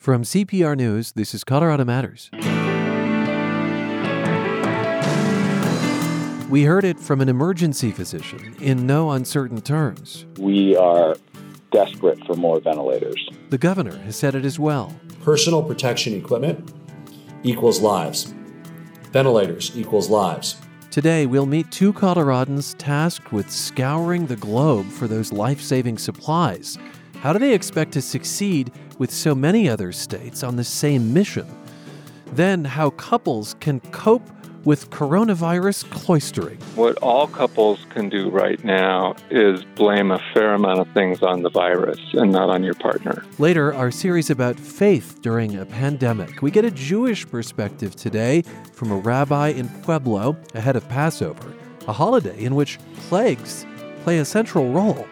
From CPR News, this is Colorado Matters. We heard it from an emergency physician in no uncertain terms. We are desperate for more ventilators. The governor has said it as well. Personal protection equipment equals lives. Ventilators equals lives. Today, we'll meet two Coloradans tasked with scouring the globe for those life saving supplies. How do they expect to succeed with so many other states on the same mission? Then, how couples can cope with coronavirus cloistering. What all couples can do right now is blame a fair amount of things on the virus and not on your partner. Later, our series about faith during a pandemic. We get a Jewish perspective today from a rabbi in Pueblo ahead of Passover, a holiday in which plagues play a central role.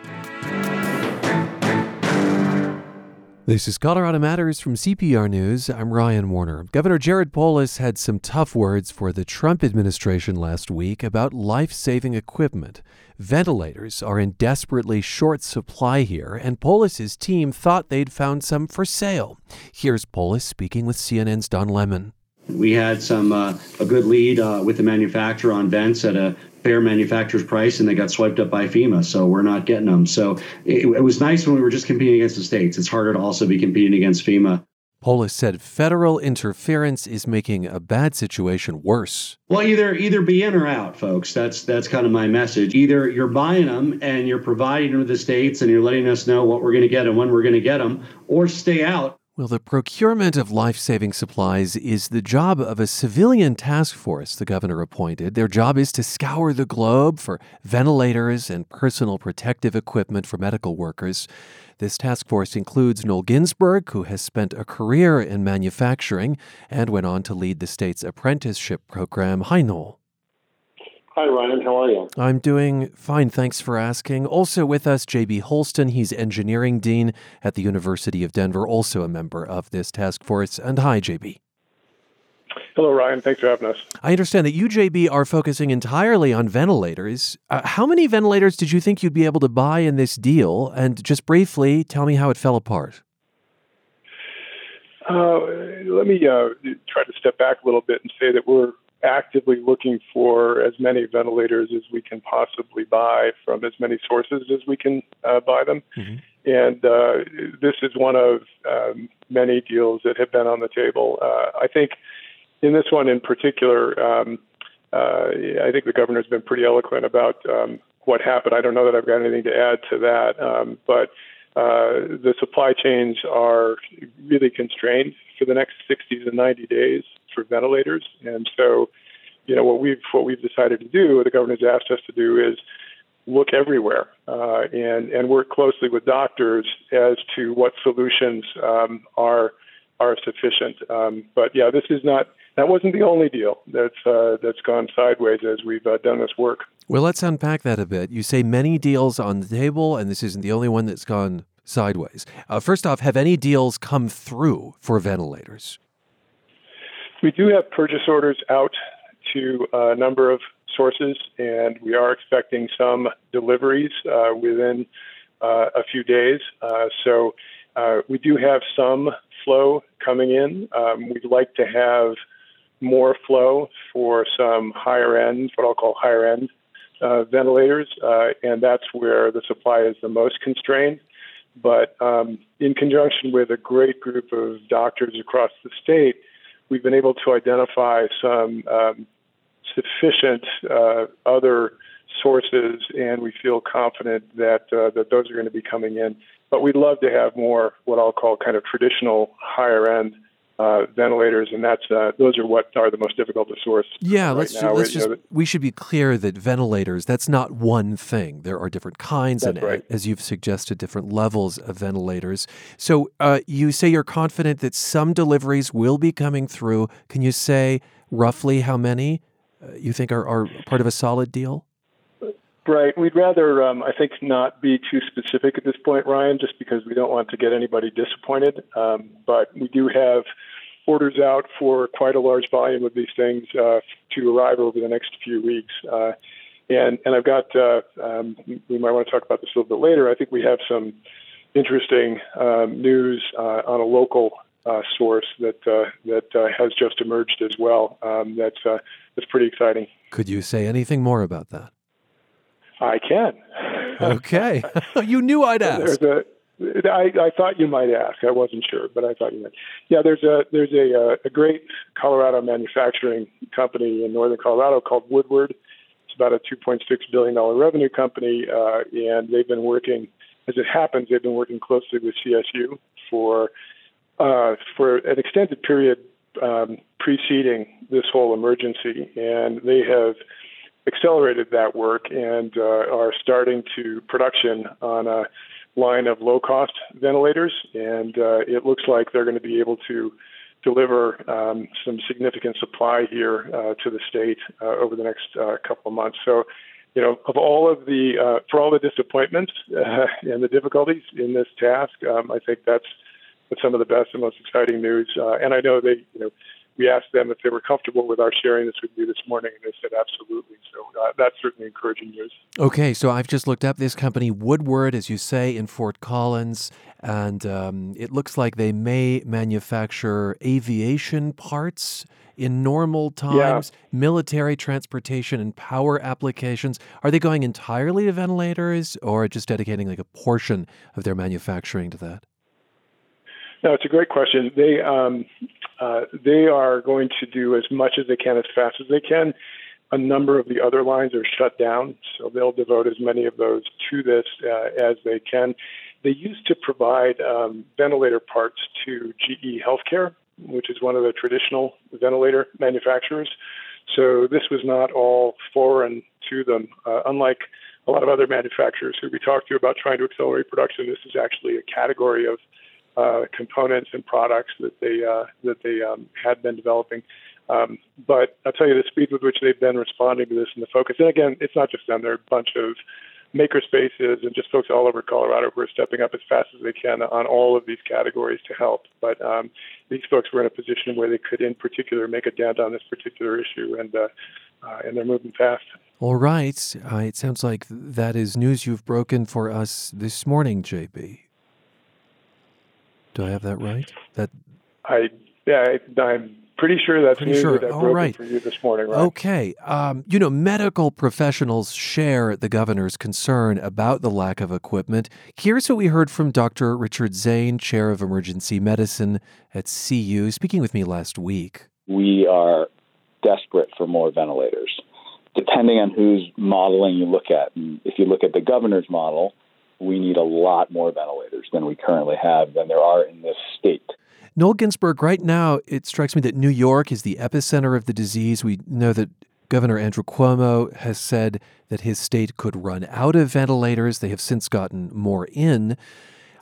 This is Colorado Matters from CPR News. I'm Ryan Warner. Governor Jared Polis had some tough words for the Trump administration last week about life saving equipment. Ventilators are in desperately short supply here, and Polis's team thought they'd found some for sale. Here's Polis speaking with CNN's Don Lemon. We had some uh, a good lead uh, with the manufacturer on vents at a fair manufacturer's price, and they got swiped up by FEMA. So we're not getting them. So it, it was nice when we were just competing against the states. It's harder to also be competing against FEMA. Polis said federal interference is making a bad situation worse. Well, either either be in or out, folks. That's that's kind of my message. Either you're buying them and you're providing them to the states and you're letting us know what we're going to get and when we're going to get them, or stay out well, the procurement of life saving supplies is the job of a civilian task force the governor appointed. Their job is to scour the globe for ventilators and personal protective equipment for medical workers. This task force includes Noel Ginsburg, who has spent a career in manufacturing and went on to lead the state's apprenticeship program. Hi, Noel. Hi, Ryan. How are you? I'm doing fine. Thanks for asking. Also with us, JB Holston. He's engineering dean at the University of Denver, also a member of this task force. And hi, JB. Hello, Ryan. Thanks for having us. I understand that you, JB, are focusing entirely on ventilators. Uh, how many ventilators did you think you'd be able to buy in this deal? And just briefly, tell me how it fell apart. Uh, let me uh, try to step back a little bit and say that we're actively looking for as many ventilators as we can possibly buy from as many sources as we can uh, buy them. Mm-hmm. And uh, this is one of um, many deals that have been on the table. Uh, I think in this one in particular, um, uh, I think the governor's been pretty eloquent about um, what happened. I don't know that I've got anything to add to that, um, but uh, the supply chains are really constrained for the next 60 to 90 days for ventilators. And so, you know, what we've what we've decided to do, what the governor's asked us to do, is look everywhere uh, and and work closely with doctors as to what solutions um, are are sufficient. Um, but yeah, this is not that wasn't the only deal that's uh, that's gone sideways as we've uh, done this work. Well, let's unpack that a bit. You say many deals on the table, and this isn't the only one that's gone sideways. Uh, first off, have any deals come through for ventilators? We do have purchase orders out to a number of sources, and we are expecting some deliveries uh, within uh, a few days. Uh, so uh, we do have some flow coming in. Um, we'd like to have more flow for some higher end, what I'll call higher end uh, ventilators, uh, and that's where the supply is the most constrained. But um, in conjunction with a great group of doctors across the state, we've been able to identify some um, sufficient uh, other sources, and we feel confident that uh, that those are going to be coming in. But we'd love to have more what I'll call kind of traditional higher end uh, ventilators, and that's uh, those are what are the most difficult to source. Yeah, right let's now. let's just know, we should be clear that ventilators that's not one thing. There are different kinds, and right. as you've suggested, different levels of ventilators. So uh, you say you're confident that some deliveries will be coming through. Can you say roughly how many uh, you think are, are part of a solid deal? Right. We'd rather, um, I think, not be too specific at this point, Ryan, just because we don't want to get anybody disappointed. Um, but we do have orders out for quite a large volume of these things uh, to arrive over the next few weeks. Uh, and and I've got uh, um, we might want to talk about this a little bit later. I think we have some interesting um, news uh, on a local uh, source that uh, that uh, has just emerged as well. Um, that's uh, that's pretty exciting. Could you say anything more about that? I can. Okay, you knew I'd ask. I, I thought you might ask. I wasn't sure, but I thought you might. Yeah, there's a there's a uh, a great Colorado manufacturing company in northern Colorado called Woodward. It's about a 2.6 billion dollar revenue company, uh, and they've been working. As it happens, they've been working closely with CSU for uh, for an extended period um, preceding this whole emergency, and they have accelerated that work and uh, are starting to production on a line of low cost ventilators. And uh, it looks like they're going to be able to deliver um, some significant supply here uh, to the state uh, over the next uh, couple of months. So, you know, of all of the, uh, for all the disappointments and the difficulties in this task, um, I think that's, that's some of the best and most exciting news. and I know they, you know, we asked them if they were comfortable with our sharing this with you this morning, and they said absolutely. So uh, that's certainly encouraging news. Okay, so I've just looked up this company, Woodward, as you say, in Fort Collins, and um, it looks like they may manufacture aviation parts in normal times, yeah. military transportation and power applications. Are they going entirely to ventilators or just dedicating like a portion of their manufacturing to that? No, it's a great question. They um, uh, they are going to do as much as they can as fast as they can. A number of the other lines are shut down, so they'll devote as many of those to this uh, as they can. They used to provide um, ventilator parts to GE Healthcare, which is one of the traditional ventilator manufacturers. So this was not all foreign to them. Uh, unlike a lot of other manufacturers who we talked to about trying to accelerate production, this is actually a category of uh, components and products that they uh, that they um, had been developing. Um, but I'll tell you the speed with which they've been responding to this and the focus. And again, it's not just them. There are a bunch of maker spaces and just folks all over Colorado who are stepping up as fast as they can on all of these categories to help. But um, these folks were in a position where they could, in particular, make a dent on this particular issue, and uh, uh, and they're moving fast. All right. Uh, it sounds like that is news you've broken for us this morning, JB. Do I have that right? That I yeah, I, am pretty sure that's pretty news sure. that All right. for you this morning. Right? Okay. Um, you know, medical professionals share the governor's concern about the lack of equipment. Here's what we heard from Dr. Richard Zane, chair of emergency medicine at CU, speaking with me last week. We are desperate for more ventilators. Depending on whose modeling you look at, and if you look at the governor's model, we need a lot more ventilators than we currently have than there are in this state. Noel Ginsburg, right now, it strikes me that New York is the epicenter of the disease. We know that Governor Andrew Cuomo has said that his state could run out of ventilators. They have since gotten more in.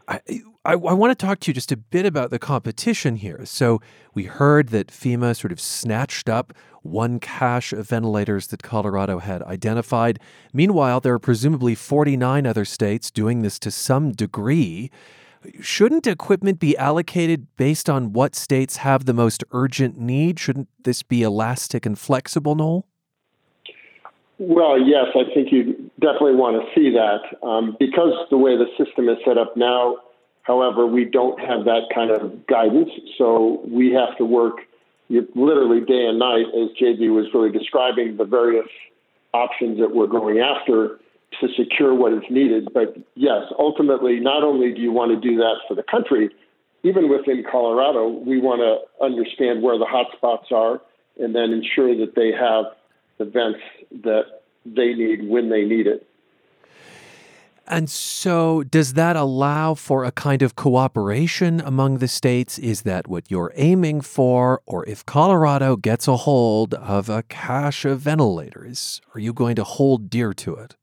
I, I, I, want to talk to you just a bit about the competition here. So, we heard that FEMA sort of snatched up one cache of ventilators that Colorado had identified. Meanwhile, there are presumably 49 other states doing this to some degree. Shouldn't equipment be allocated based on what states have the most urgent need? Shouldn't this be elastic and flexible, Noel? Well, yes, I think you definitely want to see that. Um, because the way the system is set up now, however, we don't have that kind of guidance. So we have to work literally day and night, as JB was really describing the various options that we're going after to secure what is needed. But yes, ultimately, not only do you want to do that for the country, even within Colorado, we want to understand where the hotspots are and then ensure that they have the vents that they need when they need it. And so, does that allow for a kind of cooperation among the states? Is that what you're aiming for? Or if Colorado gets a hold of a cache of ventilators, are you going to hold dear to it?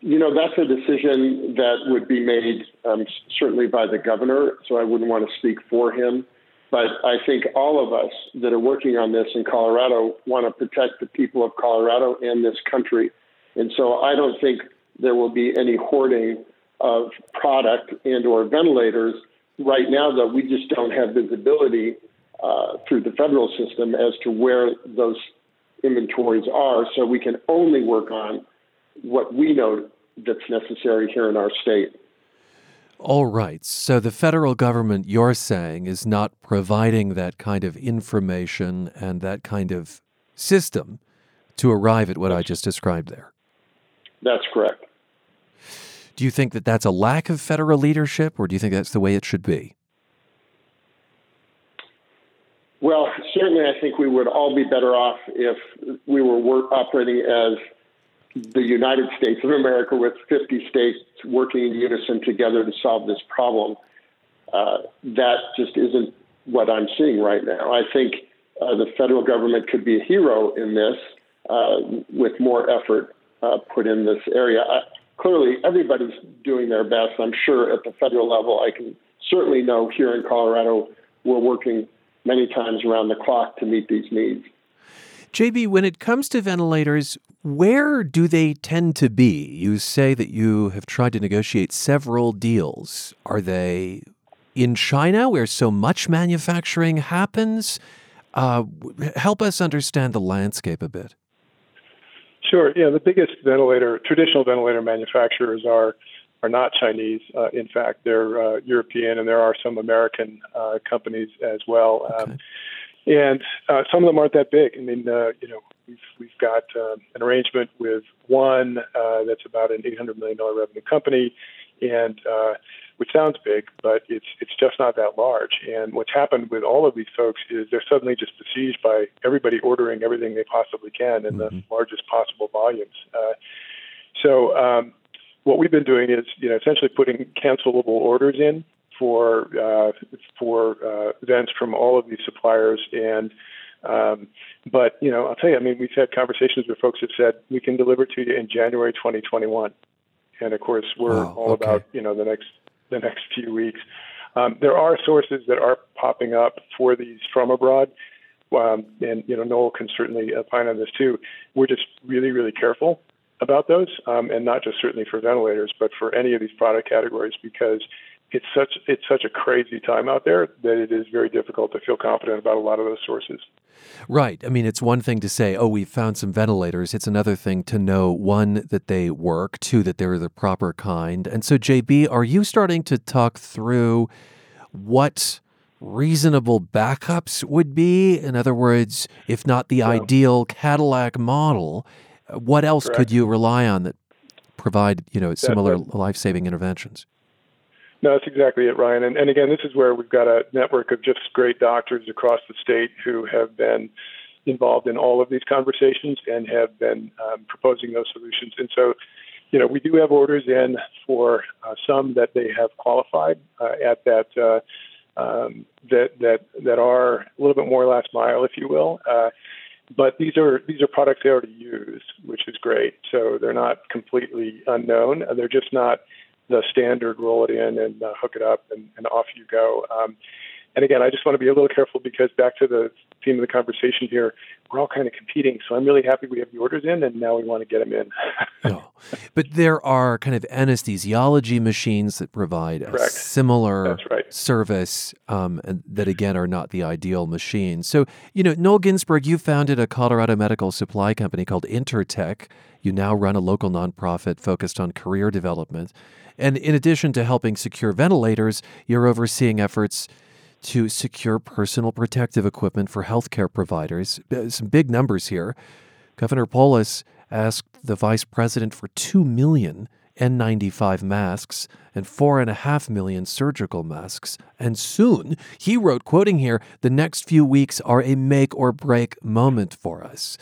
You know, that's a decision that would be made um, certainly by the governor, so I wouldn't want to speak for him. But I think all of us that are working on this in Colorado want to protect the people of Colorado and this country. And so I don't think there will be any hoarding of product and or ventilators. Right now, though, we just don't have visibility uh, through the federal system as to where those inventories are. So we can only work on what we know that's necessary here in our state. All right. So the federal government, you're saying, is not providing that kind of information and that kind of system to arrive at what I just described there. That's correct. Do you think that that's a lack of federal leadership, or do you think that's the way it should be? Well, certainly, I think we would all be better off if we were operating as the United States of America with 50 states working in unison together to solve this problem. Uh, that just isn't what I'm seeing right now. I think uh, the federal government could be a hero in this uh, with more effort uh, put in this area. I, clearly, everybody's doing their best. I'm sure at the federal level, I can certainly know here in Colorado, we're working many times around the clock to meet these needs. JB, when it comes to ventilators, where do they tend to be? You say that you have tried to negotiate several deals. Are they in China, where so much manufacturing happens? Uh, help us understand the landscape a bit. Sure. Yeah, the biggest ventilator, traditional ventilator manufacturers are are not Chinese. Uh, in fact, they're uh, European, and there are some American uh, companies as well. Um, and uh, some of them aren't that big. I mean, uh, you know, we've we've got um, an arrangement with one uh, that's about an 800 million dollar revenue company, and which sounds big, but it's it's just not that large. And what's happened with all of these folks is they're suddenly just besieged by everybody ordering everything they possibly can in mm-hmm. the largest possible volumes. Uh, so um, what we've been doing is, you know, essentially putting cancelable orders in for uh, for uh, events from all of these suppliers and. Um, but you know, I'll tell you. I mean, we've had conversations with folks that said we can deliver to you in January 2021, and of course, we're wow, all okay. about you know the next the next few weeks. Um, there are sources that are popping up for these from abroad, um, and you know Noel can certainly opine on this too. We're just really, really careful about those, um, and not just certainly for ventilators, but for any of these product categories because it's such it's such a crazy time out there that it is very difficult to feel confident about a lot of those sources. Right. I mean, it's one thing to say, "Oh, we've found some ventilators." It's another thing to know one that they work, two that they're the proper kind. And so, JB, are you starting to talk through what reasonable backups would be? In other words, if not the yeah. ideal Cadillac model, what else Correct. could you rely on that provide, you know, similar life-saving interventions? No, that's exactly it, Ryan. And, and again, this is where we've got a network of just great doctors across the state who have been involved in all of these conversations and have been um, proposing those solutions. And so, you know, we do have orders in for uh, some that they have qualified uh, at that uh, um, that that that are a little bit more last mile, if you will. Uh, but these are these are products they already use, which is great. So they're not completely unknown. They're just not the standard, roll it in and uh, hook it up, and, and off you go. Um, and again, I just want to be a little careful because back to the theme of the conversation here, we're all kind of competing. So I'm really happy we have the orders in, and now we want to get them in. oh. But there are kind of anesthesiology machines that provide a similar right. service um, that, again, are not the ideal machines. So, you know, Noel Ginsburg, you founded a Colorado medical supply company called Intertech. You now run a local nonprofit focused on career development. And in addition to helping secure ventilators, you're overseeing efforts to secure personal protective equipment for healthcare providers. Some big numbers here. Governor Polis asked the vice president for 2 million N95 masks and 4.5 million surgical masks. And soon, he wrote, quoting here, the next few weeks are a make or break moment for us.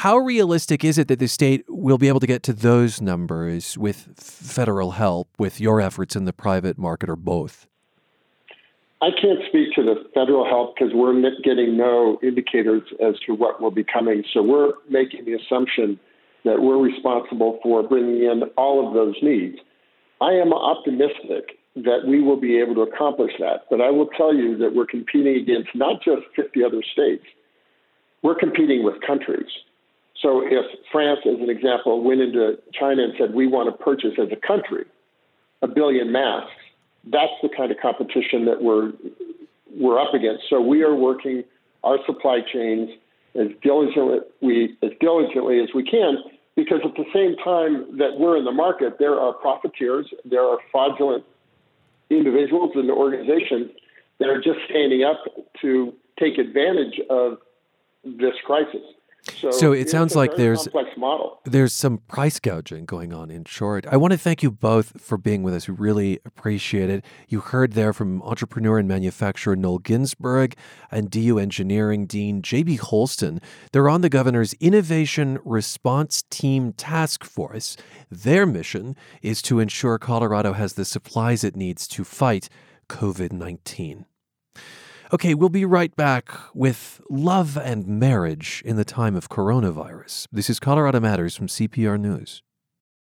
How realistic is it that the state will be able to get to those numbers with federal help, with your efforts in the private market, or both? I can't speak to the federal help because we're getting no indicators as to what will be coming. So we're making the assumption that we're responsible for bringing in all of those needs. I am optimistic that we will be able to accomplish that, but I will tell you that we're competing against not just 50 other states, we're competing with countries. So if France, as an example, went into China and said, we want to purchase as a country a billion masks, that's the kind of competition that we're, we're up against. So we are working our supply chains as diligently, we, as diligently as we can because at the same time that we're in the market, there are profiteers, there are fraudulent individuals and organizations that are just standing up to take advantage of this crisis. So, So it sounds like there's-. There's some price gouging going on in short. I want to thank you both for being with us. We really appreciate it. You heard there from entrepreneur and manufacturer Noel Ginsburg and DU Engineering Dean JB Holston. They're on the governor's Innovation Response Team Task Force. Their mission is to ensure Colorado has the supplies it needs to fight COVID 19. Okay, we'll be right back with love and marriage in the time of coronavirus. This is Colorado Matters from CPR News.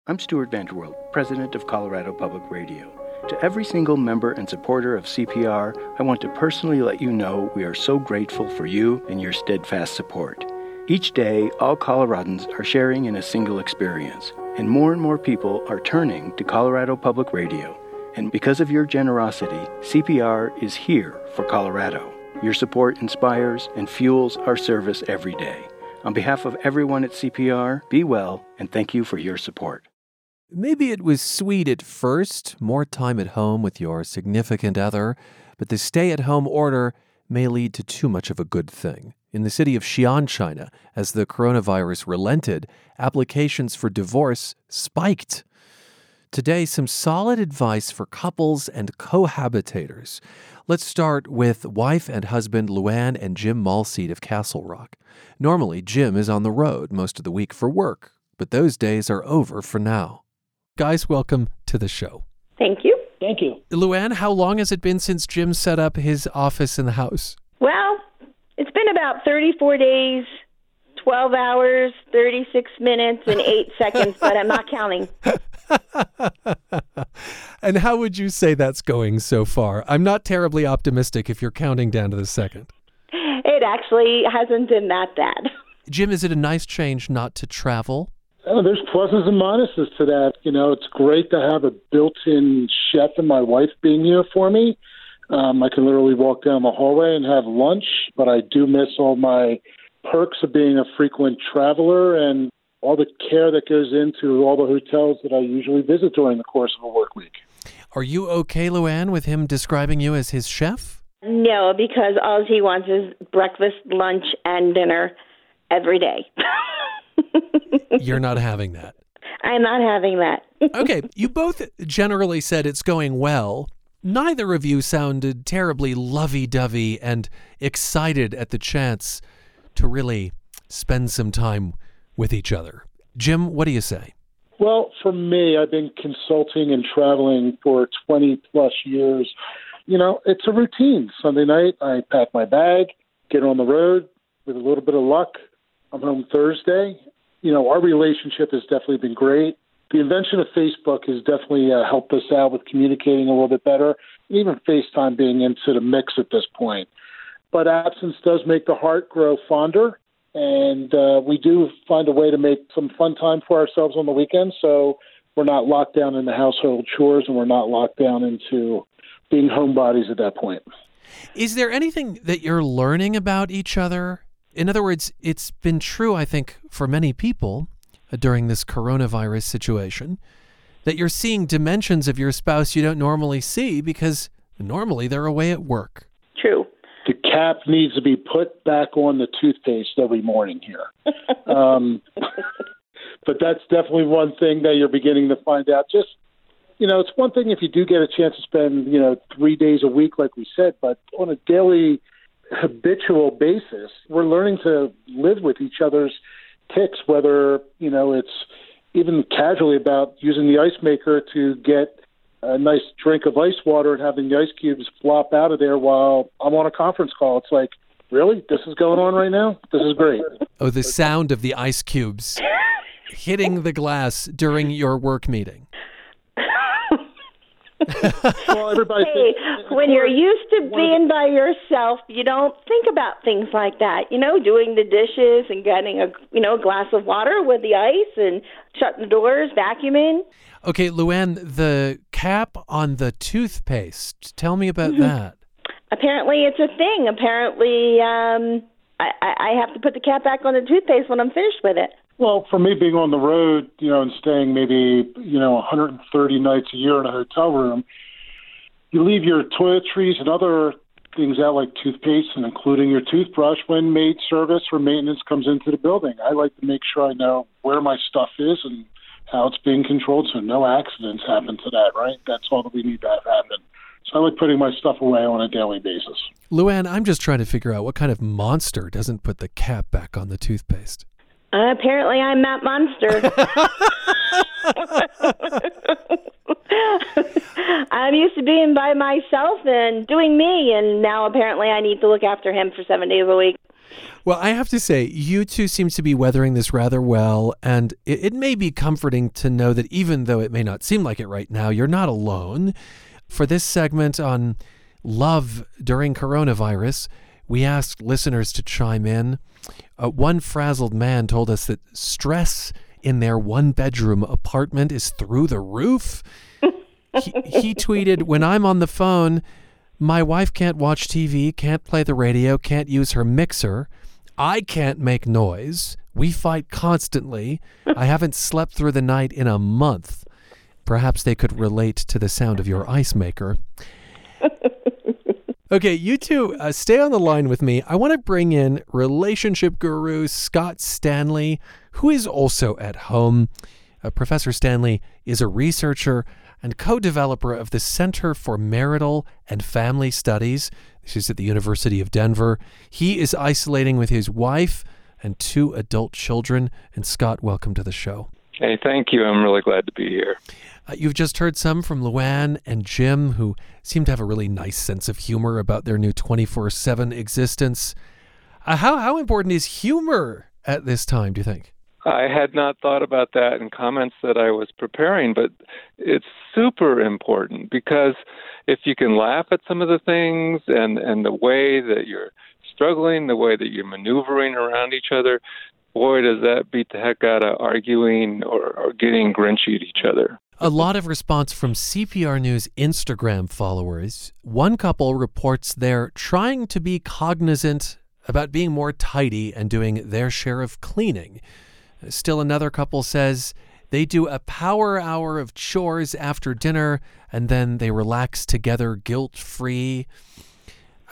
I'm Stewart Vanderwilt, President of Colorado Public Radio. To every single member and supporter of CPR, I want to personally let you know we are so grateful for you and your steadfast support. Each day, all Coloradans are sharing in a single experience, and more and more people are turning to Colorado Public Radio. And because of your generosity, CPR is here for Colorado. Your support inspires and fuels our service every day. On behalf of everyone at CPR, be well and thank you for your support. Maybe it was sweet at first, more time at home with your significant other, but the stay at home order may lead to too much of a good thing. In the city of Xi'an, China, as the coronavirus relented, applications for divorce spiked. Today, some solid advice for couples and cohabitators. Let's start with wife and husband Luann and Jim Malseed of Castle Rock. Normally, Jim is on the road most of the week for work, but those days are over for now. Guys, welcome to the show. Thank you. Thank you. Luann, how long has it been since Jim set up his office in the house? Well, it's been about 34 days, 12 hours, 36 minutes, and 8 seconds, but I'm not counting. and how would you say that's going so far? I'm not terribly optimistic if you're counting down to the second. It actually hasn't been that bad. Jim, is it a nice change not to travel? Oh, there's pluses and minuses to that. You know, it's great to have a built-in chef and my wife being here for me. Um, I can literally walk down the hallway and have lunch, but I do miss all my perks of being a frequent traveler and all the care that goes into all the hotels that I usually visit during the course of a work week. Are you okay, Luann, with him describing you as his chef? No, because all he wants is breakfast, lunch, and dinner every day. You're not having that. I'm not having that. okay, you both generally said it's going well. Neither of you sounded terribly lovey dovey and excited at the chance to really spend some time with each other. Jim, what do you say? Well, for me, I've been consulting and traveling for 20 plus years. You know, it's a routine. Sunday night, I pack my bag, get on the road. With a little bit of luck, I'm home Thursday. You know, our relationship has definitely been great. The invention of Facebook has definitely uh, helped us out with communicating a little bit better, even FaceTime being into the mix at this point. But absence does make the heart grow fonder and uh, we do find a way to make some fun time for ourselves on the weekends. So we're not locked down in the household chores, and we're not locked down into being homebodies at that point. Is there anything that you're learning about each other? In other words, it's been true, I think, for many people uh, during this coronavirus situation that you're seeing dimensions of your spouse you don't normally see because normally they're away at work. Cap needs to be put back on the toothpaste every morning here. um, but that's definitely one thing that you're beginning to find out. Just you know, it's one thing if you do get a chance to spend you know three days a week, like we said, but on a daily, habitual basis, we're learning to live with each other's ticks. Whether you know it's even casually about using the ice maker to get a nice drink of ice water and having the ice cubes flop out of there while I'm on a conference call. It's like, really? This is going on right now? This is great. Oh, the sound of the ice cubes hitting the glass during your work meeting. well, everybody. Hey, when you're used to being by yourself, you don't think about things like that. You know, doing the dishes and getting a you know a glass of water with the ice and shutting the doors, vacuuming. Okay, Luann, the cap on the toothpaste. Tell me about Mm-hmm. that. Apparently, it's a thing. Apparently, um, I, I have to put the cap back on the toothpaste when I'm finished with it. Well, for me, being on the road, you know, and staying maybe you know 130 nights a year in a hotel room, you leave your toiletries and other things out like toothpaste and including your toothbrush when maid service or maintenance comes into the building. I like to make sure I know where my stuff is and how it's being controlled so no accidents happen to that, right? That's all that we need to have happen. So I like putting my stuff away on a daily basis. Luann, I'm just trying to figure out what kind of monster doesn't put the cap back on the toothpaste. Uh, apparently, I'm that monster. I'm used to being by myself and doing me, and now apparently I need to look after him for seven days a week. Well, I have to say, you two seem to be weathering this rather well, and it, it, may be comforting to know that even though it may not seem like it right now, you're not alone. For this segment on love during coronavirus, we asked listeners to chime in. Uh, one frazzled man told us that stress in their one bedroom apartment is through the roof. he, he tweeted, When I'm on the phone, my wife can't watch TV, can't play the radio, can't use her mixer. I can't make noise. We fight constantly. I haven't slept through the night in a month. Perhaps they could relate to the sound of your ice maker. Okay, you two uh, stay on the line with me. I want to bring in relationship guru Scott Stanley, who is also at home. Uh, Professor Stanley is a researcher and co developer of the Center for Marital and Family Studies. This is at the University of Denver. He is isolating with his wife and two adult children. And Scott, welcome to the show. Hey, thank you. I'm really glad to be here. Uh, you've just heard some from Luann and Jim, who seem to have a really nice sense of humor about their new 24 7 existence. Uh, how, how important is humor at this time, do you think? I had not thought about that in comments that I was preparing, but it's super important because if you can laugh at some of the things and, and the way that you're struggling, the way that you're maneuvering around each other, boy, does that beat the heck out of arguing or, or getting grinchy at each other. A lot of response from CPR News Instagram followers. One couple reports they're trying to be cognizant about being more tidy and doing their share of cleaning. Still, another couple says they do a power hour of chores after dinner and then they relax together guilt free.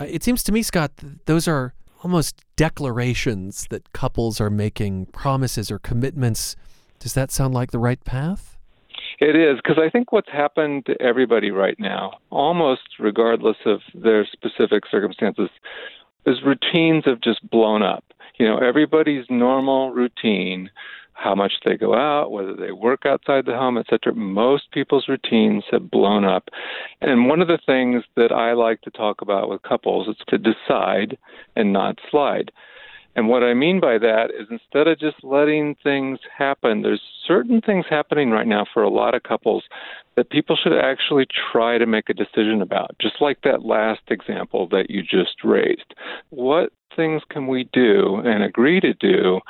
Uh, it seems to me, Scott, those are almost declarations that couples are making, promises or commitments. Does that sound like the right path? It is because I think what's happened to everybody right now, almost regardless of their specific circumstances, is routines have just blown up. You know, everybody's normal routine, how much they go out, whether they work outside the home, etc. Most people's routines have blown up. And one of the things that I like to talk about with couples is to decide and not slide. And what I mean by that is instead of just letting things happen, there's certain things happening right now for a lot of couples that people should actually try to make a decision about, just like that last example that you just raised. What things can we do and agree to do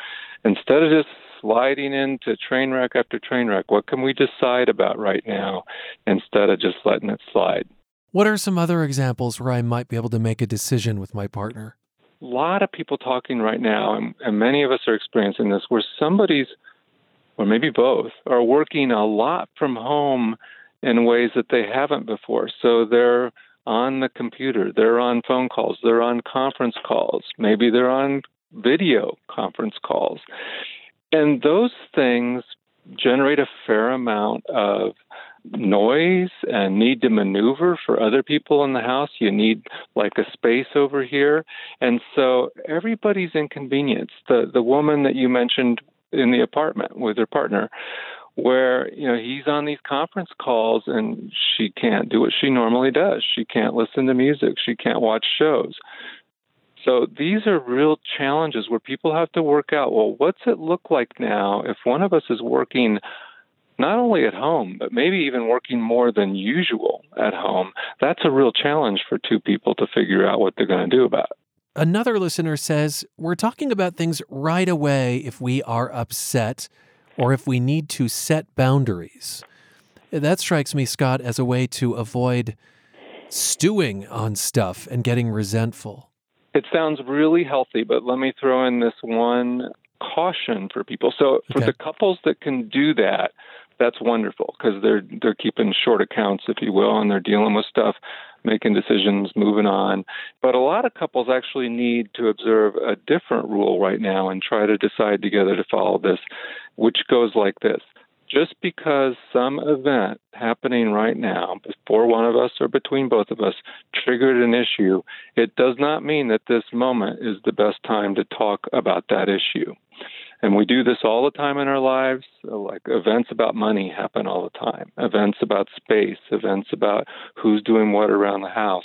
instead of just sliding into train wreck after train wreck? What can we decide about right now instead of just letting it slide? What are some other examples where I might be able to make a decision with my partner? A lot of people talking right now, and, and many of us are experiencing this, where somebody's, or maybe both, are working a lot from home in ways that they haven't before. So they're on the computer, they're on phone calls, they're on conference calls, maybe they're on video conference calls. And those things generate a fair amount of noise and need to maneuver for other people in the house. You need like a space over here. And so everybody's inconvenienced. The the woman that you mentioned in the apartment with her partner where you know he's on these conference calls and she can't do what she normally does. She can't listen to music, she can't watch shows. So these are real challenges where people have to work out well, what's it look like now if one of us is working not only at home, but maybe even working more than usual at home, that's a real challenge for two people to figure out what they're going to do about it. Another listener says, We're talking about things right away if we are upset or if we need to set boundaries. That strikes me, Scott, as a way to avoid stewing on stuff and getting resentful. It sounds really healthy, but let me throw in this one caution for people. So, for okay. the couples that can do that, that's wonderful because they're they're keeping short accounts, if you will, and they're dealing with stuff, making decisions, moving on. But a lot of couples actually need to observe a different rule right now and try to decide together to follow this, which goes like this. Just because some event happening right now, before one of us or between both of us, triggered an issue, it does not mean that this moment is the best time to talk about that issue. And we do this all the time in our lives. Like events about money happen all the time, events about space, events about who's doing what around the house.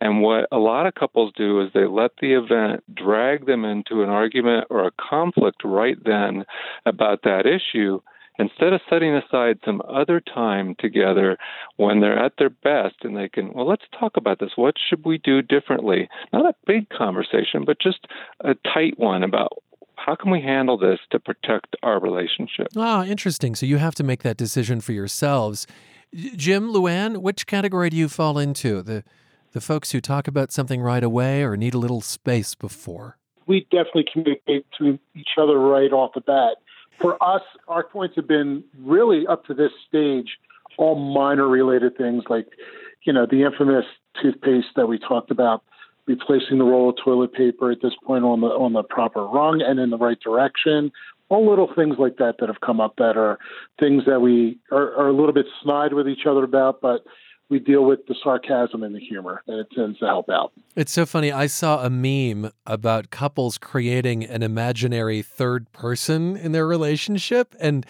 And what a lot of couples do is they let the event drag them into an argument or a conflict right then about that issue instead of setting aside some other time together when they're at their best and they can, well, let's talk about this. What should we do differently? Not a big conversation, but just a tight one about how can we handle this to protect our relationship? Ah, interesting. So you have to make that decision for yourselves. Jim, Luann, which category do you fall into? The the folks who talk about something right away or need a little space before? We definitely communicate to each other right off the bat. For us, our points have been really up to this stage all minor related things like, you know, the infamous toothpaste that we talked about replacing the roll of toilet paper at this point on the on the proper rung and in the right direction. All little things like that that have come up that are things that we are, are a little bit snide with each other about, but we deal with the sarcasm and the humor, and it tends to help out. It's so funny. I saw a meme about couples creating an imaginary third person in their relationship, and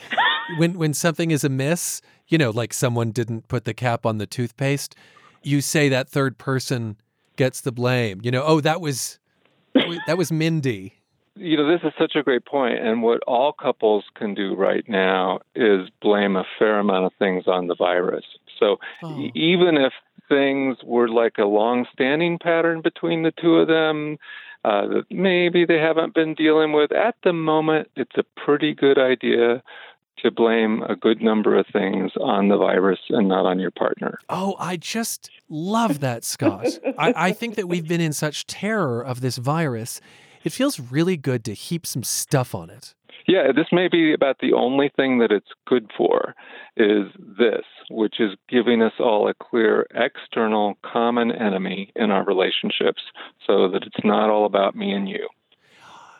when when something is amiss, you know, like someone didn't put the cap on the toothpaste, you say that third person gets the blame. You know, oh, that was that was Mindy. You know, this is such a great point, and what all couples can do right now is blame a fair amount of things on the virus. So oh. even if things were like a long-standing pattern between the two of them uh, that maybe they haven't been dealing with at the moment, it's a pretty good idea to blame a good number of things on the virus and not on your partner. Oh, I just love that, Scott. I, I, think that we've been in such terror of this virus. It feels really good to heap some stuff on it. Yeah, this may be about the only thing that it's good for is this, which is giving us all a clear external common enemy in our relationships so that it's not all about me and you.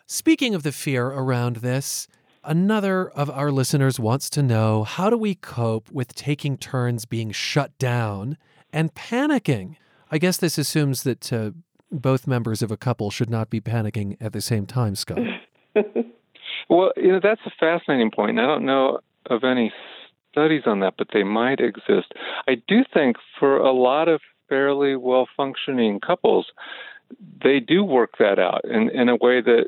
Speaking of the fear around this, Another of our listeners wants to know how do we cope with taking turns being shut down and panicking? I guess this assumes that uh, both members of a couple should not be panicking at the same time, Scott. well, you know, that's a fascinating point. I don't know of any studies on that, but they might exist. I do think for a lot of fairly well functioning couples, they do work that out in, in a way that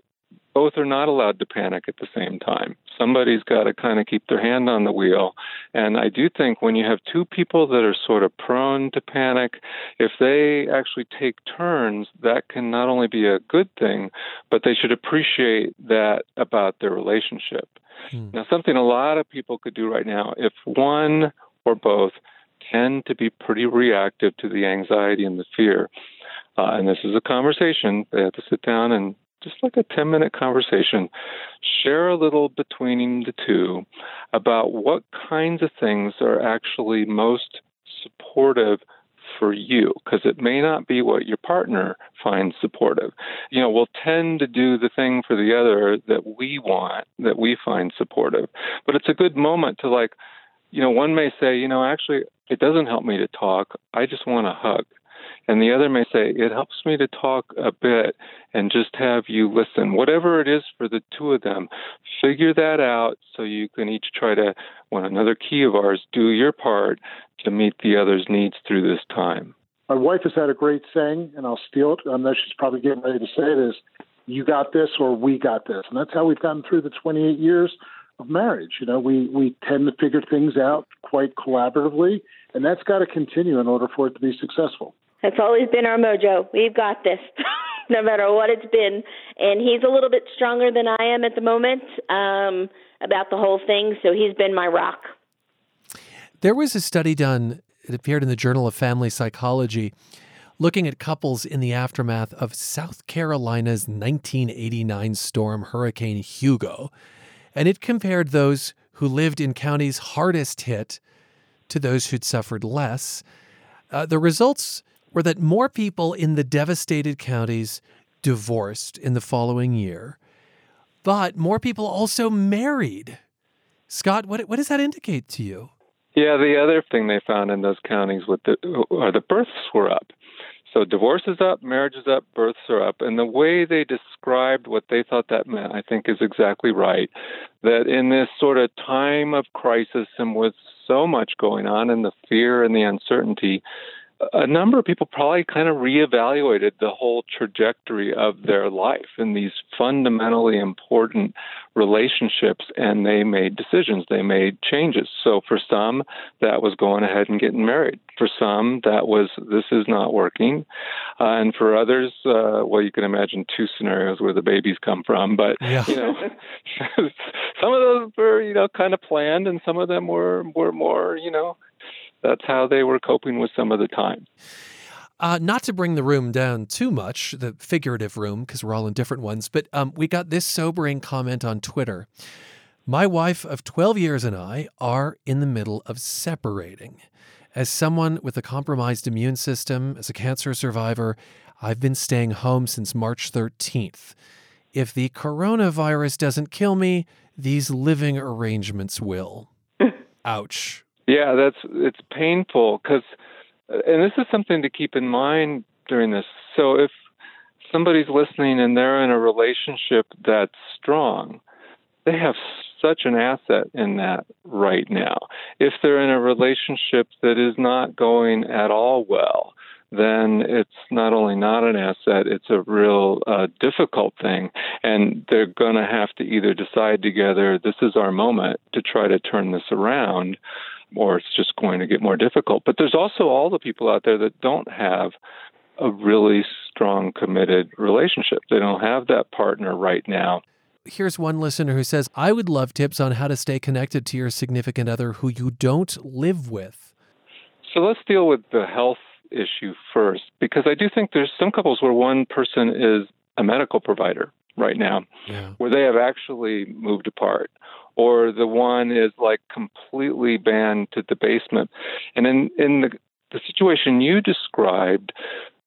both are not allowed to panic at the same time. Somebody's got to kind of keep their hand on the wheel. And I do think when you have two people that are sort of prone to panic, if they actually take turns, that can not only be a good thing, but they should appreciate that about their relationship. Hmm. Now, something a lot of people could do right now, if one or both tend to be pretty reactive to the anxiety and the fear, uh, and this is a conversation. They have to sit down and just like a 10 minute conversation, share a little between the two about what kinds of things are actually most supportive for you because it may not be what your partner finds supportive. You know, we'll tend to do the thing for the other that we want, that we find supportive. But it's a good moment to like, you know, one may say, you know, actually, it doesn't help me to talk. I just want a hug. And the other may say, it helps me to talk a bit and just have you listen. Whatever it is for the two of them, figure that out so you can each try to, one another key of ours, do your part to meet the other's needs through this time. My wife has had a great saying, and I'll steal it. I know she's probably getting ready to say it is, you got this or we got this. And that's how we've gotten through the 28 years of marriage. You know, we, we tend to figure things out quite collaboratively, and that's got to continue in order for it to be successful. That's always been our mojo. We've got this, no matter what it's been. And he's a little bit stronger than I am at the moment um, about the whole thing, so he's been my rock. There was a study done, it appeared in the Journal of Family Psychology, looking at couples in the aftermath of South Carolina's 1989 storm Hurricane Hugo. And it compared those who lived in counties hardest hit to those who'd suffered less. Uh, the results were that more people in the devastated counties divorced in the following year, but more people also married. Scott, what, what does that indicate to you? Yeah, the other thing they found in those counties with the, are the births were up. So divorce is up, marriage is up, births are up. And the way they described what they thought that meant, I think, is exactly right. That in this sort of time of crisis and with so much going on and the fear and the uncertainty, a number of people probably kind of reevaluated the whole trajectory of their life in these fundamentally important relationships and they made decisions they made changes. So for some that was going ahead and getting married. For some that was this is not working. Uh, and for others uh, well you can imagine two scenarios where the babies come from but yeah. you know some of those were you know kind of planned and some of them were were more you know that's how they were coping with some of the time. Uh, not to bring the room down too much, the figurative room, because we're all in different ones, but um, we got this sobering comment on Twitter. My wife of 12 years and I are in the middle of separating. As someone with a compromised immune system, as a cancer survivor, I've been staying home since March 13th. If the coronavirus doesn't kill me, these living arrangements will. Ouch. Yeah, that's it's painful because, and this is something to keep in mind during this. So if somebody's listening and they're in a relationship that's strong, they have such an asset in that right now. If they're in a relationship that is not going at all well, then it's not only not an asset, it's a real uh, difficult thing. And they're going to have to either decide together, this is our moment to try to turn this around, or it's just going to get more difficult. But there's also all the people out there that don't have a really strong, committed relationship. They don't have that partner right now. Here's one listener who says, I would love tips on how to stay connected to your significant other who you don't live with. So let's deal with the health issue first, because I do think there's some couples where one person is a medical provider right now, yeah. where they have actually moved apart or the one is like completely banned to the basement. And in, in the, the situation you described,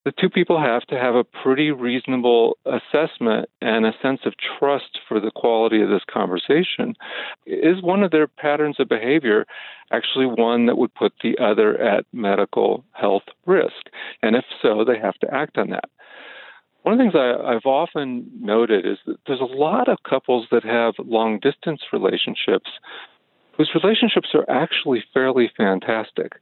the two people have to have a pretty reasonable assessment and a sense of trust for the quality of this conversation. Is one of their patterns of behavior actually one that would put the other at medical health risk? And if so, they have to act on that. One of the things I, I've often noted is that there's a lot of couples that have long distance relationships whose relationships are actually fairly fantastic.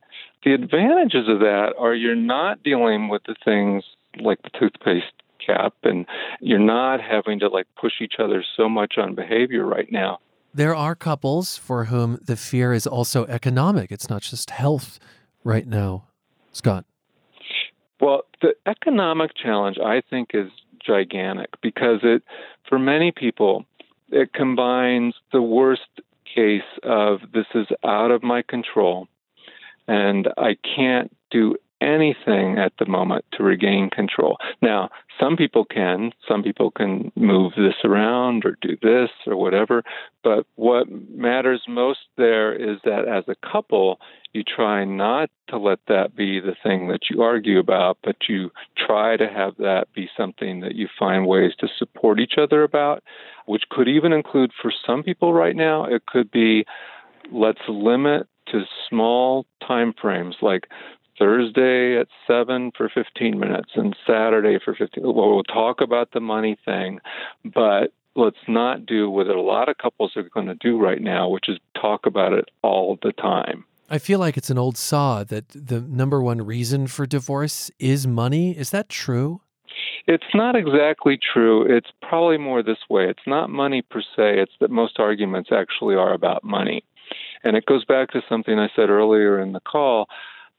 The advantages of that are you're not dealing with the things like the toothpaste cap and you're not having to like push each other so much on behavior right now. There are couples for whom the fear is also economic. It's not just health right now. Scott. Well, the economic challenge I think is gigantic because it, for many people, it combines the worst case of this is out of my control and I can't do anything at the moment to regain control. Now, some people can, some people can move this around or do this or whatever, but what matters most there is that as a couple, you try not to let that be the thing that you argue about, but you try to have that be something that you find ways to support each other about, which could even include for some people right now, it could be let's limit to small time frames like Thursday at 7 for 15 minutes and Saturday for 15. Well, we'll talk about the money thing, but let's not do what a lot of couples are going to do right now, which is talk about it all the time. I feel like it's an old saw that the number one reason for divorce is money. Is that true? It's not exactly true. It's probably more this way. It's not money per se, it's that most arguments actually are about money. And it goes back to something I said earlier in the call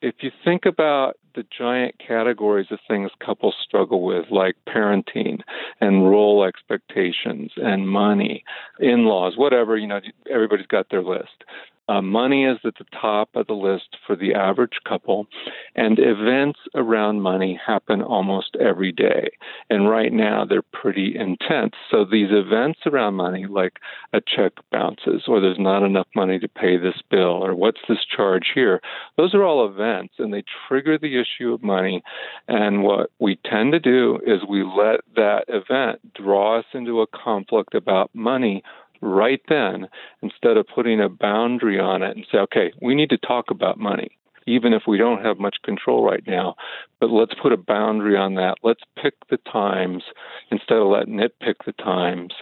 if you think about the giant categories of things couples struggle with, like parenting and role expectations and money, in laws, whatever, you know, everybody's got their list. Uh, money is at the top of the list for the average couple, and events around money happen almost every day. And right now, they're pretty intense. So these events around money, like a check bounces, or there's not enough money to pay this bill, or what's this charge here, those are all events, and they trigger the issue of money. And what we tend to do is we let that event draw us into a conflict about money right then instead of putting a boundary on it and say, okay, we need to talk about money, even if we don't have much control right now. But let's put a boundary on that. Let's pick the times instead of letting it pick the times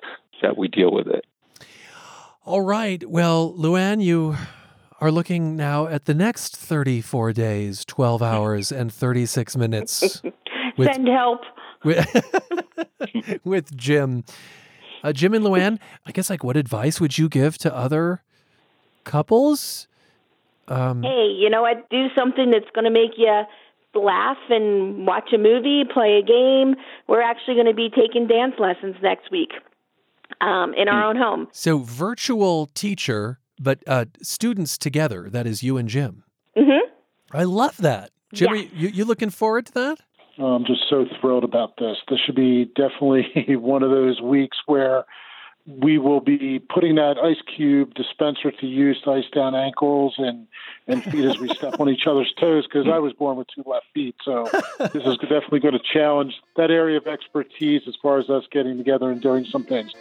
that we deal with it. All right. Well, Luann, you are looking now at the next 34 days, 12 hours, and 36 minutes. With, Send help. With, with Jim. Uh, Jim and Luann, I guess like what advice would you give to other couples? Um, hey, you know what? Do something that's going to make you laugh and watch a movie, play a game. We're actually going to be taking dance lessons next week um, in our hmm. own home. So virtual teacher, but uh, students together. That is you and Jim. Mm-hmm. I love that. Jim, yeah. you, you looking forward to that? I'm just so thrilled about this. This should be definitely one of those weeks where we will be putting that ice cube dispenser to use to ice down ankles and, and feet as we step on each other's toes because I was born with two left feet. So this is definitely going to challenge that area of expertise as far as us getting together and doing some things.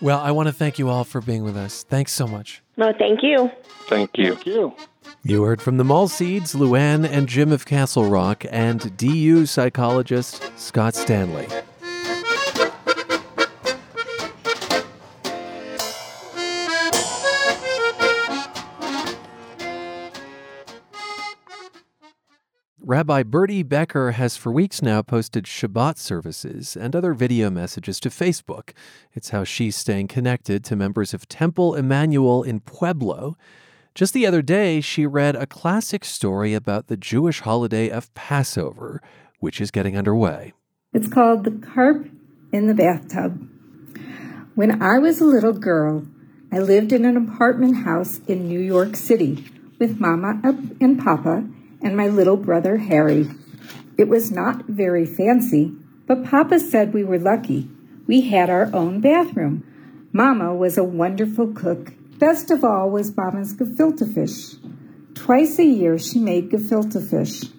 Well, I want to thank you all for being with us. Thanks so much. No, thank you. Thank you. Thank you. You heard from the Mall Seeds, Luann and Jim of Castle Rock, and DU psychologist Scott Stanley. Rabbi Bertie Becker has for weeks now posted Shabbat services and other video messages to Facebook. It's how she's staying connected to members of Temple Emanuel in Pueblo. Just the other day, she read a classic story about the Jewish holiday of Passover, which is getting underway. It's called The Carp in the Bathtub. When I was a little girl, I lived in an apartment house in New York City with Mama and Papa and my little brother Harry. It was not very fancy, but Papa said we were lucky. We had our own bathroom. Mama was a wonderful cook. Best of all was Mama's gefilte fish. Twice a year she made gefilte fish.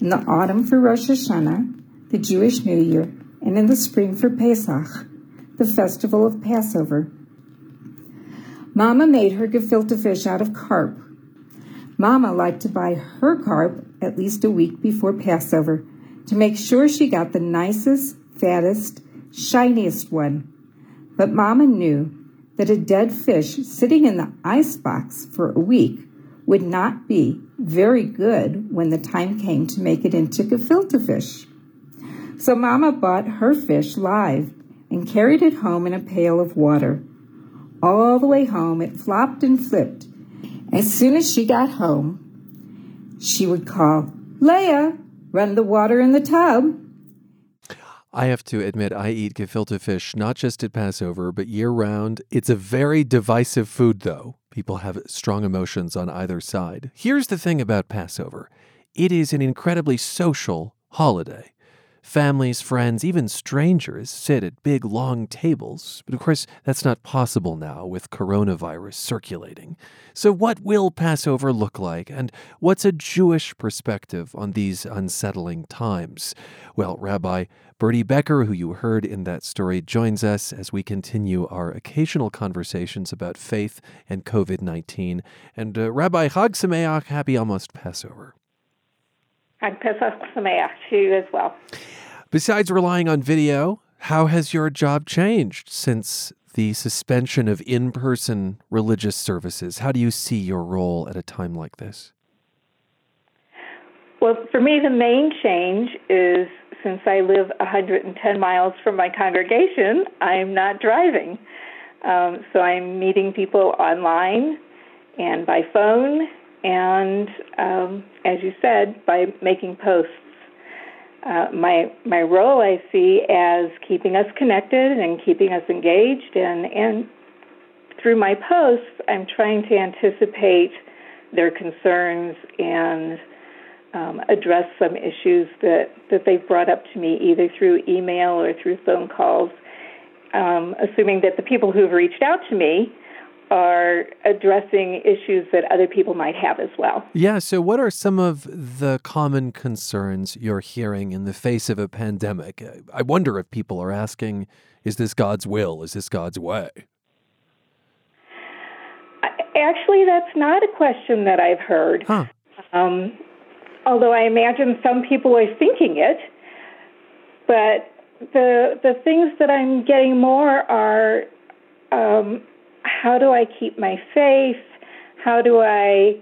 In the autumn for Rosh Hashanah, the Jewish New Year, and in the spring for Pesach, the festival of Passover. Mama made her gefilte fish out of carp, Mama liked to buy her carp at least a week before Passover to make sure she got the nicest, fattest, shiniest one. But Mama knew that a dead fish sitting in the ice box for a week would not be very good when the time came to make it into gefilte fish. So Mama bought her fish live and carried it home in a pail of water. All the way home it flopped and flipped as soon as she got home, she would call, Leah, run the water in the tub. I have to admit, I eat gefilte fish not just at Passover, but year round. It's a very divisive food, though. People have strong emotions on either side. Here's the thing about Passover it is an incredibly social holiday. Families, friends, even strangers sit at big, long tables. But of course, that's not possible now with coronavirus circulating. So, what will Passover look like? And what's a Jewish perspective on these unsettling times? Well, Rabbi Bertie Becker, who you heard in that story, joins us as we continue our occasional conversations about faith and COVID 19. And uh, Rabbi Chag Sameach, happy almost Passover. Pesach Sameach to you as well. Besides relying on video, how has your job changed since the suspension of in person religious services? How do you see your role at a time like this? Well, for me, the main change is since I live 110 miles from my congregation, I'm not driving. Um, so I'm meeting people online and by phone and um, as you said, by making posts. Uh, my my role I see as keeping us connected and keeping us engaged and and through my posts, I'm trying to anticipate their concerns and um, address some issues that, that they've brought up to me either through email or through phone calls, um, assuming that the people who've reached out to me are addressing issues that other people might have as well. Yeah, so what are some of the common concerns you're hearing in the face of a pandemic? I wonder if people are asking, is this God's will? Is this God's way? Actually, that's not a question that I've heard. Huh. Um, although I imagine some people are thinking it. But the the things that I'm getting more are um, how do I keep my faith? How do I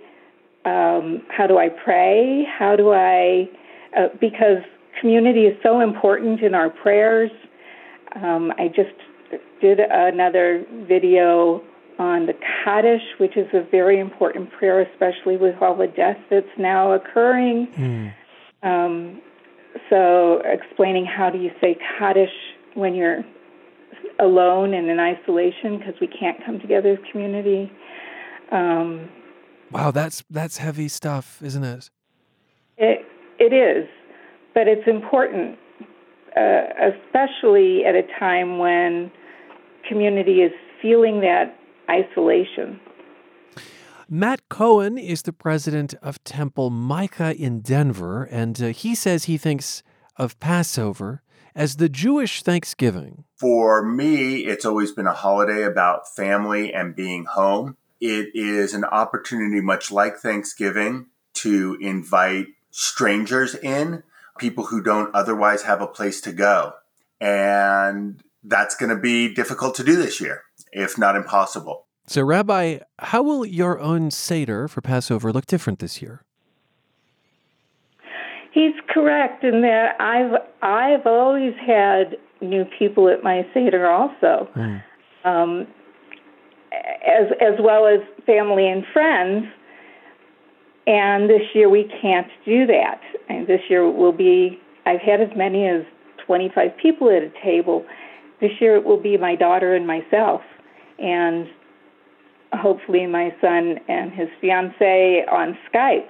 um, how do I pray? How do I uh, because community is so important in our prayers. Um, I just did another video on the Kaddish, which is a very important prayer, especially with all the death that's now occurring. Mm. Um, so, explaining how do you say Kaddish when you're alone and in isolation because we can't come together as community. Um, wow, that's that's heavy stuff, isn't it? It it is, but it's important, uh, especially at a time when community is feeling that isolation. Matt Cohen is the president of Temple Micah in Denver, and uh, he says he thinks of Passover as the Jewish Thanksgiving. For me, it's always been a holiday about family and being home. It is an opportunity, much like Thanksgiving, to invite strangers in, people who don't otherwise have a place to go. And that's going to be difficult to do this year if not impossible. So, Rabbi, how will your own Seder for Passover look different this year? He's correct in that I've I've always had new people at my Seder also, mm. um, as as well as family and friends. And this year we can't do that. And this year will be I've had as many as 25 people at a table. This year it will be my daughter and myself and hopefully my son and his fiance on Skype.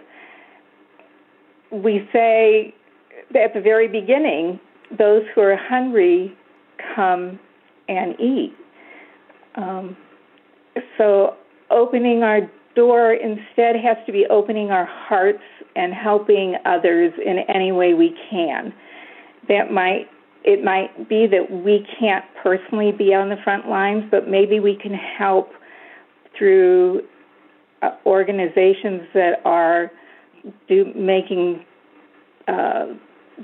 We say at the very beginning, those who are hungry come and eat. Um, so opening our door instead has to be opening our hearts and helping others in any way we can. That might it might be that we can't personally be on the front lines, but maybe we can help through uh, organizations that are do making uh,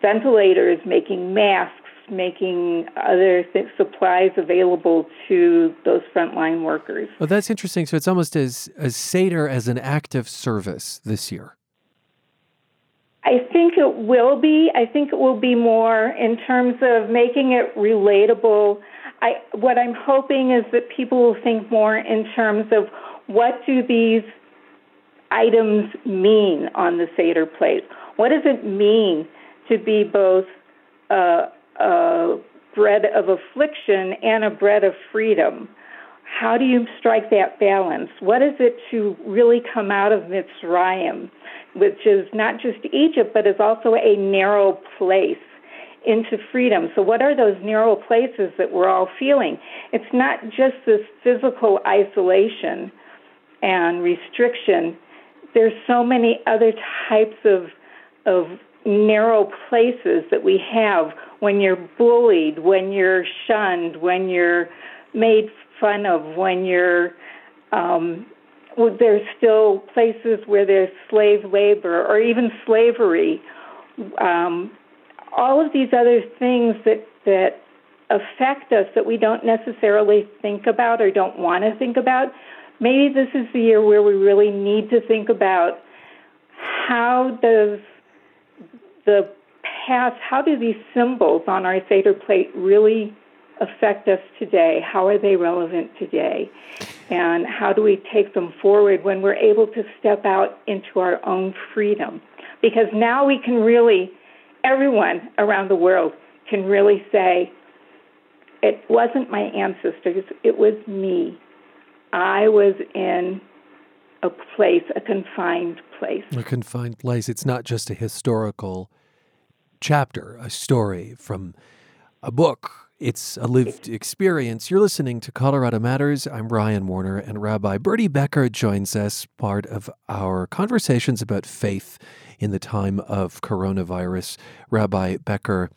ventilators, making masks, making other th- supplies available to those frontline workers. Well, that's interesting. So it's almost as as Seder as an act of service this year. I think it will be. I think it will be more in terms of making it relatable. I, what I'm hoping is that people will think more in terms of what do these items mean on the Seder plate? What does it mean to be both a, a bread of affliction and a bread of freedom? How do you strike that balance? What is it to really come out of Mitzrayim? which is not just Egypt, but is also a narrow place into freedom. So, what are those narrow places that we're all feeling? It's not just this physical isolation and restriction. There's so many other types of of narrow places that we have when you're bullied, when you're shunned, when you're made fun of, when you're um, there's still places where there's slave labor or even slavery. Um, all of these other things that that affect us that we don't necessarily think about or don't want to think about. Maybe this is the year where we really need to think about how does the past, how do these symbols on our Seder plate really affect us today? How are they relevant today? and how do we take them forward when we're able to step out into our own freedom? Because now we can really, everyone around the world can really say, it wasn't my ancestors, it was me. I was in a place, a confined place. A confined place. It's not just a historical chapter, a story from a book. It's a lived experience. You're listening to Colorado Matters. I'm Ryan Warner, and Rabbi Bertie Becker joins us, part of our conversations about faith in the time of coronavirus. Rabbi Becker,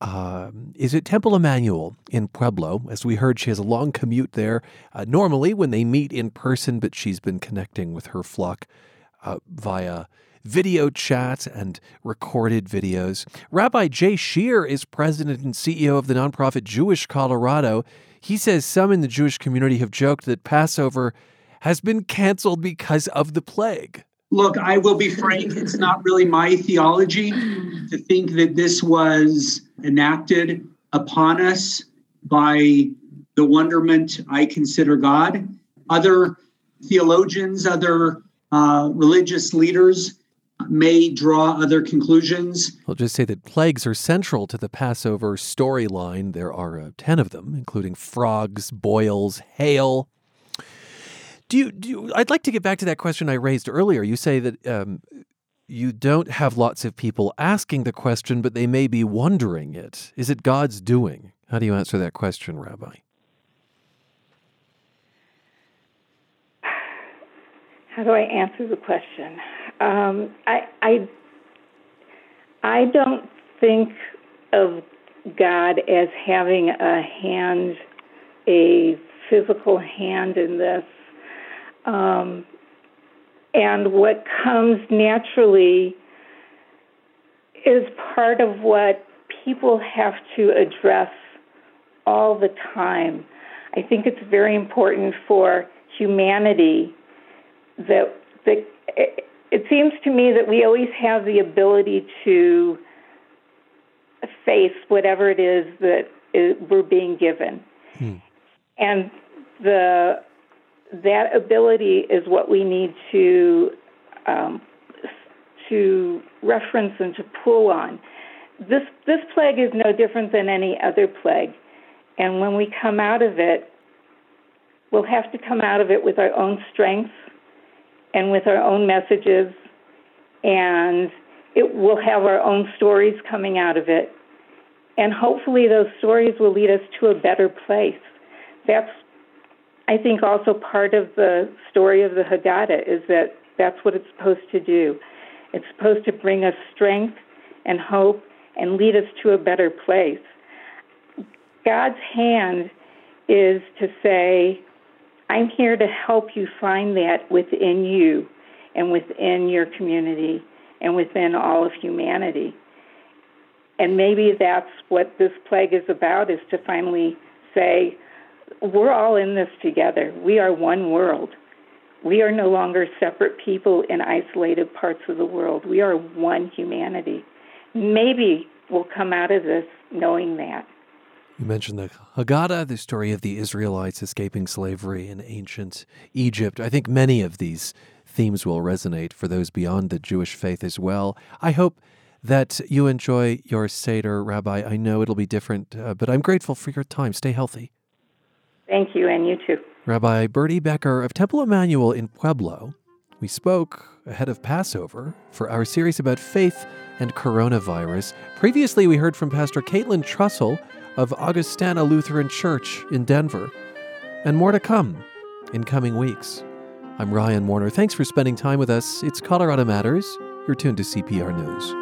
uh, is it Temple Emanuel in Pueblo? As we heard, she has a long commute there. Uh, normally, when they meet in person, but she's been connecting with her flock uh, via video chat and recorded videos. Rabbi Jay Strear is president and CEO of the nonprofit Jewish Colorado. He says some in the Jewish community have joked that Passover has been canceled because of the plague. Look, I will be frank, it's not really my theology to think that this was enacted upon us by the wonderment I consider God. Other theologians, other uh, religious leaders may draw other conclusions. I'll just say that plagues are central to the Passover storyline. There are uh, 10 of them, including frogs, boils, hail. Do you, do you, I'd like to get back to that question I raised earlier. You say that um, you don't have lots of people asking the question, but they may be wondering it. Is it God's doing? How do you answer that question, Rabbi? How do I answer the question? Um, I, I, I don't think of God as having a hand, a physical hand in this. Um, and what comes naturally is part of what people have to address all the time. I think it's very important for humanity that that it, it seems to me that we always have the ability to face whatever it is that we're being given, hmm. and the that ability is what we need to um, to reference and to pull on. This this plague is no different than any other plague, and when we come out of it, we'll have to come out of it with our own strength and with our own messages, and it will have our own stories coming out of it, and hopefully those stories will lead us to a better place. That's I think also part of the story of the Haggadah is that that's what it's supposed to do. It's supposed to bring us strength and hope and lead us to a better place. God's hand is to say, I'm here to help you find that within you and within your community and within all of humanity. And maybe that's what this plague is about is to finally say, we're all in this together. We are one world. We are no longer separate people in isolated parts of the world. We are one humanity. Maybe we'll come out of this knowing that. You mentioned the Haggadah, the story of the Israelites escaping slavery in ancient Egypt. I think many of these themes will resonate for those beyond the Jewish faith as well. I hope that you enjoy your Seder, Rabbi. I know it'll be different, uh, but I'm grateful for your time. Stay healthy. Thank you, and you too. Rabbi Bertie Becker of Temple Emanuel in Pueblo. We spoke ahead of Passover for our series about faith and coronavirus. Previously, we heard from Pastor Caitlin Trussell of Augustana Lutheran Church in Denver. And more to come in coming weeks. I'm Ryan Warner. Thanks for spending time with us. It's Colorado Matters. You're tuned to CPR News.